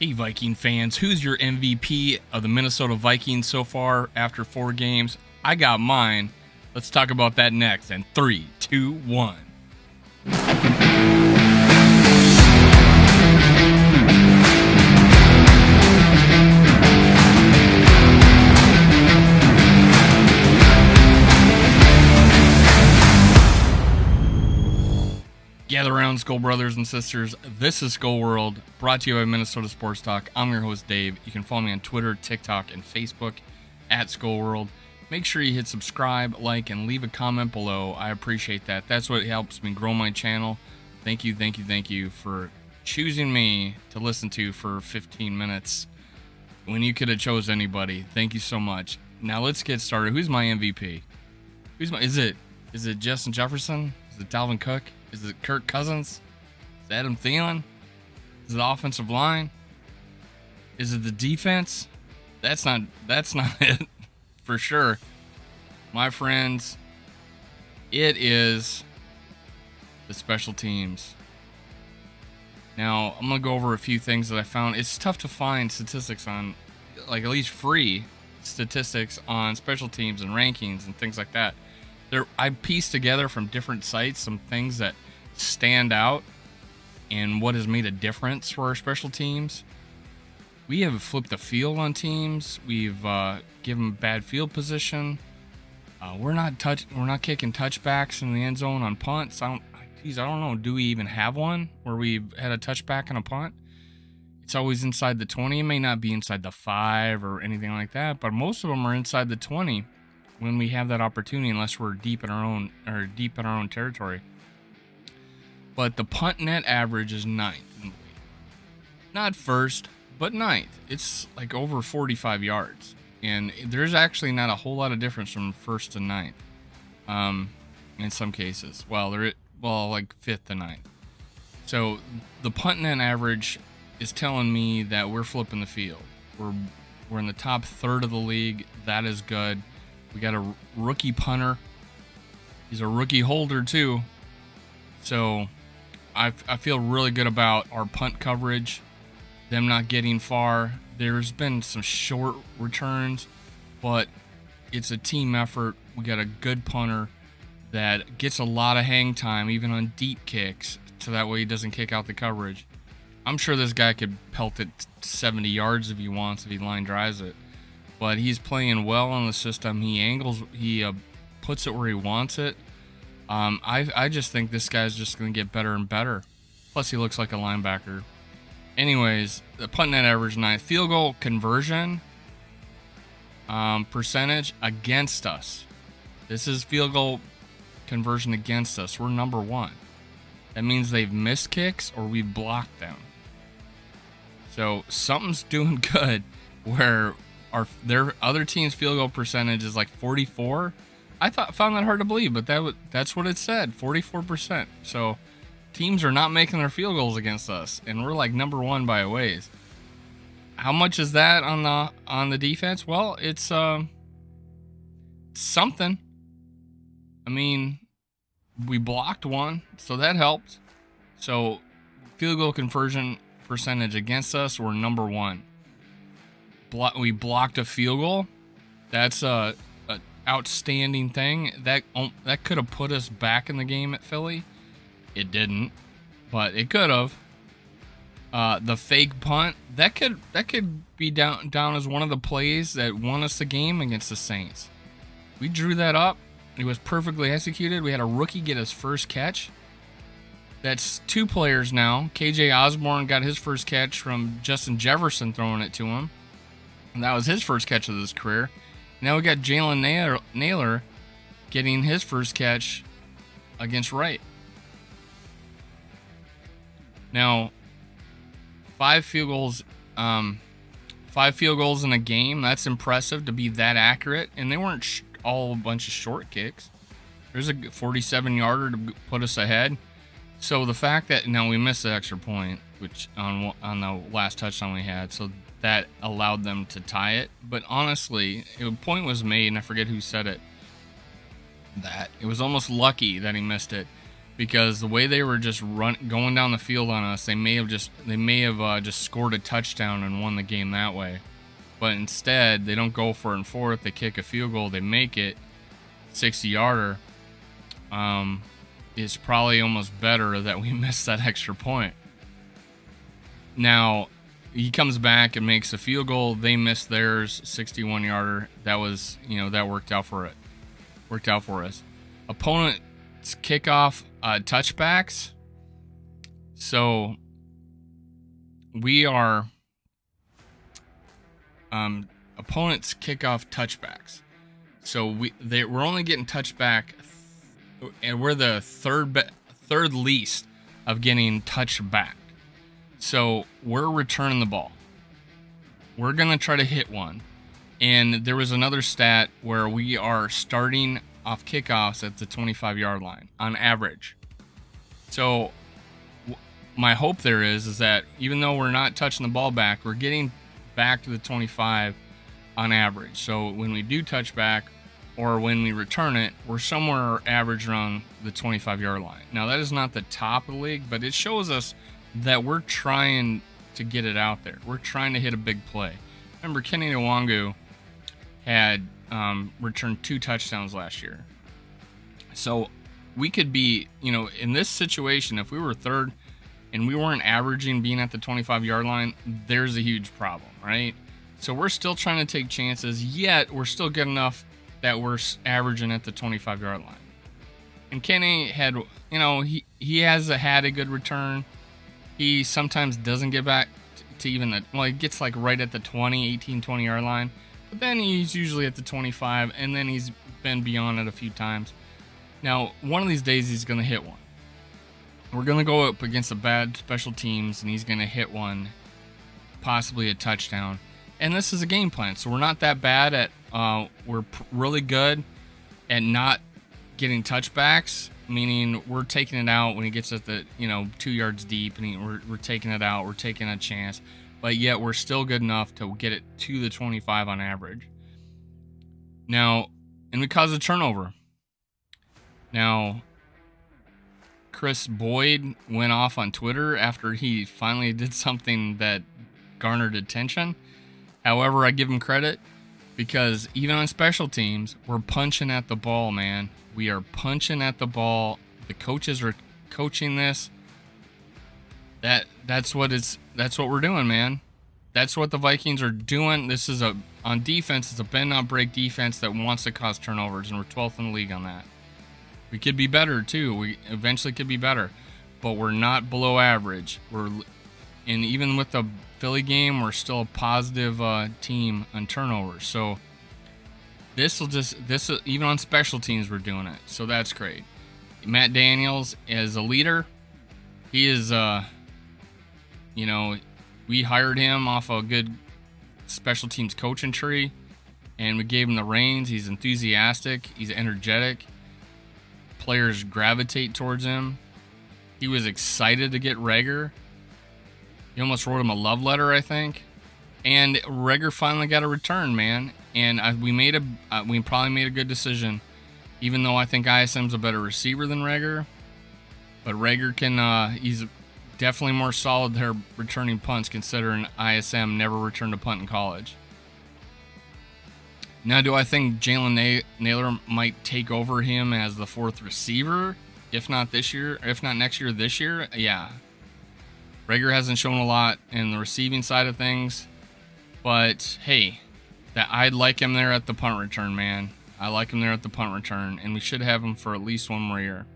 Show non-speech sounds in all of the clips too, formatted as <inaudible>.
Hey, Viking fans, who's your MVP of the Minnesota Vikings so far after four games? I got mine. Let's talk about that next. And three, two, one. Gather around, Skol Brothers and Sisters. This is Skol World, brought to you by Minnesota Sports Talk. I'm your host, Dave. You can follow me on Twitter, TikTok, and Facebook at Skol World. Make sure you hit subscribe, like, and leave a comment below. I appreciate that. That's what helps me grow my channel. Thank you, thank you, thank you for choosing me to listen to for 15 minutes when you could have chose anybody. Thank you so much. Now let's get started. Who's my MVP? Who's my? Is it? Is it Justin Jefferson? Is it Dalvin Cook? Is it Kirk Cousins? Is it Adam Thielen? Is it the offensive line? Is it the defense? That's not that's <laughs> not it for sure. My friends, it is the special teams. Now, I'm going to go over a few things that I found. It's tough to find statistics on like at least free statistics on special teams and rankings and things like that there I pieced together from different sites some things that stand out and what has made a difference for our special teams. We have flipped the field on teams. We've uh, given bad field position. Uh, we're not touch. We're not kicking touchbacks in the end zone on punts. I don't. Geez, I don't know. Do we even have one where we had a touchback and a punt? It's always inside the 20. It may not be inside the five or anything like that, but most of them are inside the 20 when we have that opportunity, unless we're deep in our own or deep in our own territory. But the punt net average is ninth. Not first, but ninth. It's like over 45 yards, and there's actually not a whole lot of difference from first to ninth. Um, in some cases, well, there well like fifth to ninth. So the punt net average is telling me that we're flipping the field. We're we're in the top third of the league. That is good. We got a rookie punter. He's a rookie holder too. So I, I feel really good about our punt coverage, them not getting far. There's been some short returns, but it's a team effort. We got a good punter that gets a lot of hang time, even on deep kicks, so that way he doesn't kick out the coverage. I'm sure this guy could pelt it 70 yards if he wants, if he line drives it but he's playing well on the system. He angles, he uh, puts it where he wants it. Um, I, I just think this guy's just going to get better and better. Plus, he looks like a linebacker. Anyways, the punt net average nine, field goal conversion um, percentage against us. This is field goal conversion against us. We're number one. That means they've missed kicks or we've blocked them. So something's <laughs> doing good where our their other team's field goal percentage is like 44. I thought found that hard to believe, but that that's what it said, 44%. So teams are not making their field goals against us, and we're like number one by a ways. How much is that on the on the defense? Well, it's uh, something. I mean, we blocked one, so that helped. So field goal conversion percentage against us, we're number one blo- we blocked a field goal. That's a, a outstanding thing. That um, that could have put us back in the game at Philly. It didn't, but it could have. Uh, the fake punt that could that could be down down as one of the plays that won us the game against the Saints. We drew that up. It was perfectly executed. We had a rookie get his first catch. That's two players now. KJ Osborn got his first catch from Justin Jefferson throwing it to him. And that was his first catch of his career. Now we got Jalen Nailor getting his first catch against Wright. Now, five field goals, um, five field goals in a game. That's impressive to be that accurate. And they weren't sh- all a bunch of short kicks. There's a 47 yarder to put us ahead. So the fact that now we missed the extra point, which on on the last touchdown we had, so that allowed them to tie it. But honestly, a point was made, and I forget who said it. That it was almost lucky that he missed it. because the way they were just run going down the field on us, they may have just they may have uh, just scored a touchdown and won the game that way. But instead, they don't go for and fourth. They kick a field goal. They make it 60 yarder. Um, it's probably almost better that we <laughs> missed that extra point. Now, he comes back and makes a field goal. They missed theirs, 61 yarder. That was, you know, that worked out for it. Worked out for us. Opponent's kickoff uh, touchbacks. So we are um, opponents kickoff touchbacks. So we they we're only getting touchback, and we're the third be, third least of getting touchback. So we're returning the ball. We're gonna try to hit one, and there was another stat where we are starting off kickoffs at the 25 yard line on average. So my hope there is is that even though we're not touching the ball back, we're getting back to the 25 on average. So when we do touch back or when we return it, we're somewhere average around the 25 yard line. Now, that is not the top of the league, but it shows us that we're trying to get it out there. We're trying to hit a big play. Remember, Kene Nwangwu had um, returned two touchdowns last year. So we could be, you know, in this situation, if we were third and we weren't averaging being at the 25 yard line, there's a huge problem, right? So we're still trying to take chances, yet we're still good enough that we're averaging at the 25 yard line. And Kenny had, you know, he, he has had a good return. He sometimes doesn't get back to even the, well, he gets like right at the 20, 18, 20 yard line. But then he's usually at the 25, and then he's been beyond it a few times. Now, one of these days he's going to hit one. We're going to go up against the bad special teams, and he's going to hit one, possibly a touchdown. And this is a game plan, so we're not that bad at. Uh, we're really good at not getting touchbacks, meaning we're taking it out when he gets at the you know two yards deep, and we're we're taking it out. We're taking a chance, but yet we're still good enough to get it to the 25 on average. Now, and we cause a turnover. Now, Kris Boyd went off on Twitter after he finally <laughs> did something that garnered attention. However, I give him credit because even on special teams, we're punching at the ball, man. We are punching at the ball. The coaches are coaching this. That that's what it's that's what we're doing, man. That's what the Vikings are doing. This is a on defense, it's a bend not break defense that wants to cause turnovers, and we're 12th in the league on that. We could be better too. We eventually could be better, but we're not below average. We're and even with the Philly game, we're still a positive uh, team on turnovers. So this will just this even on special teams we're doing it. So that's great. Matt Daniels as a leader, he is uh you know, we hired him off a good special teams coaching tree and we gave him the reins. He's enthusiastic, he's energetic players gravitate towards him. He was excited to get Reagor. He almost wrote him a love letter, I think. And Reagor finally got a return, man. And I, we made a, uh, we probably made a good decision, even though I think ISM's a better receiver than Reagor. But Reagor can, uh, he's definitely more solid there returning punts, considering ISM never returned a punt in college. Now, do I think Jalen Nailor might take over him as the fourth receiver? If not this year, if not next year, this year, yeah. Reagor hasn't shown a lot in the receiving side of things, but hey, that I'd like him there at the punt return, man. I like him there at the punt return, and we should have him for at least one more year.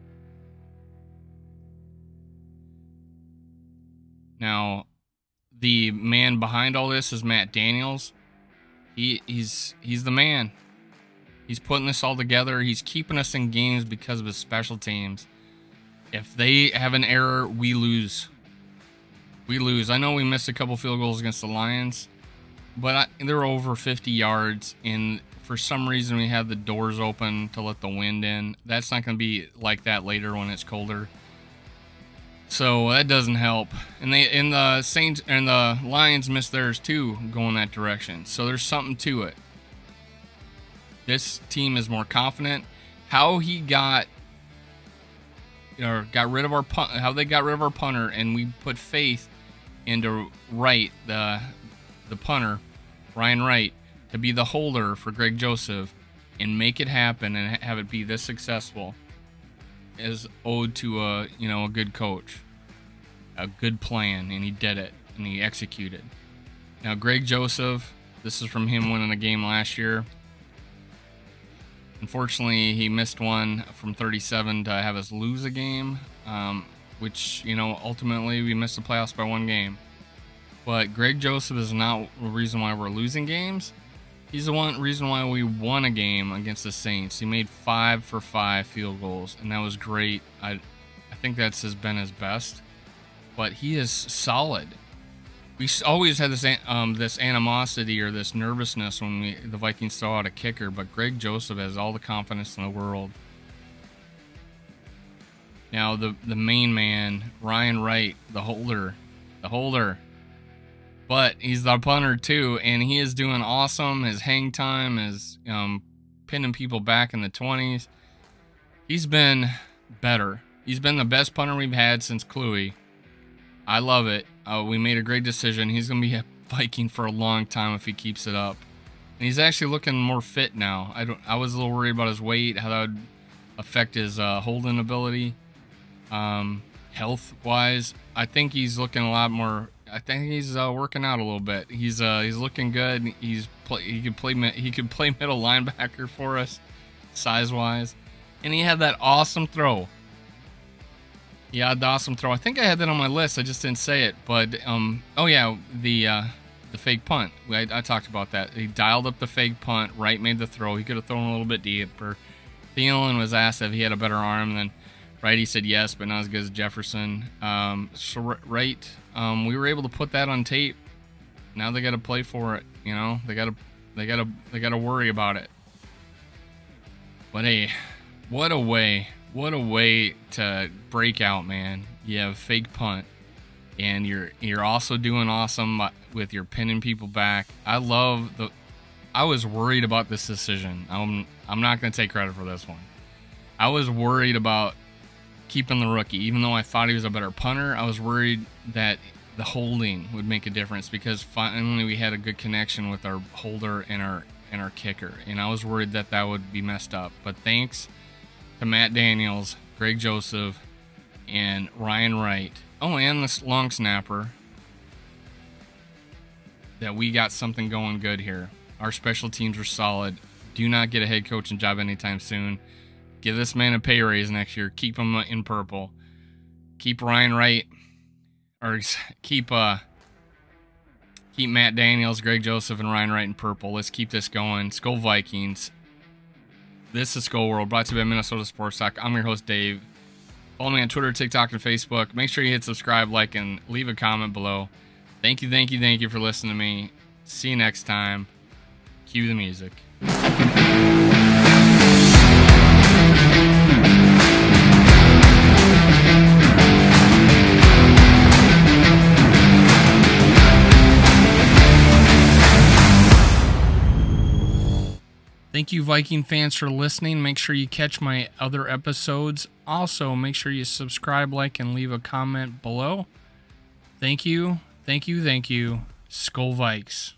Now, the man behind all this is Matt Daniels. He he's he's the man. He's putting this all together. He's keeping us in games because of his special teams. If they have an error, we lose. We lose. I know we missed a couple field goals against the Lions, but I, they're over 50 yards. And for some reason, we have the doors open to let the wind in. That's not going to be like that later when it's colder. So that doesn't help. And they and the Saints and the Lions missed theirs too, going that direction. So there's something to it. This team is more confident. How he got or got rid of our punt, how they got rid of our punter, and we put faith into Wright, the the punter, Ryan Wright, to be the holder for Greg Joseph, and make it happen and have it be this successful, is owed to a you know a good coach, a good plan, and he did it and he executed. Now Greg Joseph, this is from him winning a game last year. Unfortunately, he missed one from 37 to have us lose a game, um, which, you know, ultimately we missed the playoffs by one game. But Greg Joseph is not the reason why we're losing games. He's the one reason why we won a game against the Saints. He made five for five field goals, and that was great. I, I think that's has been his best. But he is solid we always had this um, this animosity or this nervousness when we, the Vikings throw out a kicker, but Greg Joseph has all the confidence in the world. Now the the main man, Ryan Wright, the holder, the holder, but he's the punter too, and he is doing awesome. His hang time is um, pinning people back in the twenties. He's been better. He's been the best punter we've had since Kluwe. I love it. Uh, we made a great decision. He's going to be a <laughs> Viking for a long time if he keeps it up. And he's actually looking more fit now. I don't. I was a little worried about his weight, how that would affect his uh, holding ability, um, health wise. I think he's looking a lot more. I think he's uh, working out a little bit. He's uh, he's looking good. He's play, he could play he could play <laughs> middle linebacker for us, size wise, and he had that awesome throw yeah, the awesome throw. I think I had that on my list. I just didn't say it. But um, oh yeah, the uh, the fake punt. I, I talked about that. He dialed up the fake punt. Wright made the throw. He could have thrown a little bit deeper. Thielen was asked if he had a better arm than Wright. He said yes, but not as good as Jefferson. Um, so Wright, um, we were able to put that on tape. Now they got to play for it. You know, they got to they got to they got to worry about it. But hey, what a way what a way to break out, man. You have fake punt, and you're you're also doing awesome with your pinning people back. I love the. I was worried about this decision. I'm I'm not gonna take credit for this one. I was worried about keeping the rookie, even though I thought he was a better punter. I was worried that the holding would make a difference because finally we had a good connection with our holder and our and our kicker, and I was worried that that would be messed up. But thanks to Matt Daniels, Greg Joseph, and Ryan Wright. Oh, and this long snapper. That we got something going good here. Our special teams were solid. Do not get a head coaching job anytime soon. Give this man a pay raise next year. Keep him in purple. Keep Ryan Wright, or keep uh, keep Matt Daniels, Greg Joseph, and Ryan Wright in purple. Let's keep this going. Skol Vikings. This is Skol World, brought to you by Minnesota Sports Talk. I'm your host, Dave. Follow me on Twitter, TikTok, and Facebook. Make sure you hit subscribe, like, and leave a comment below. Thank you, thank you, thank you for listening to me. See you next time. Cue the music. Thank you, Viking fans, for listening. Make sure you catch my other episodes. Also, make sure you subscribe, like, and leave a comment below. Thank you, thank you, thank you. Skol Vikes.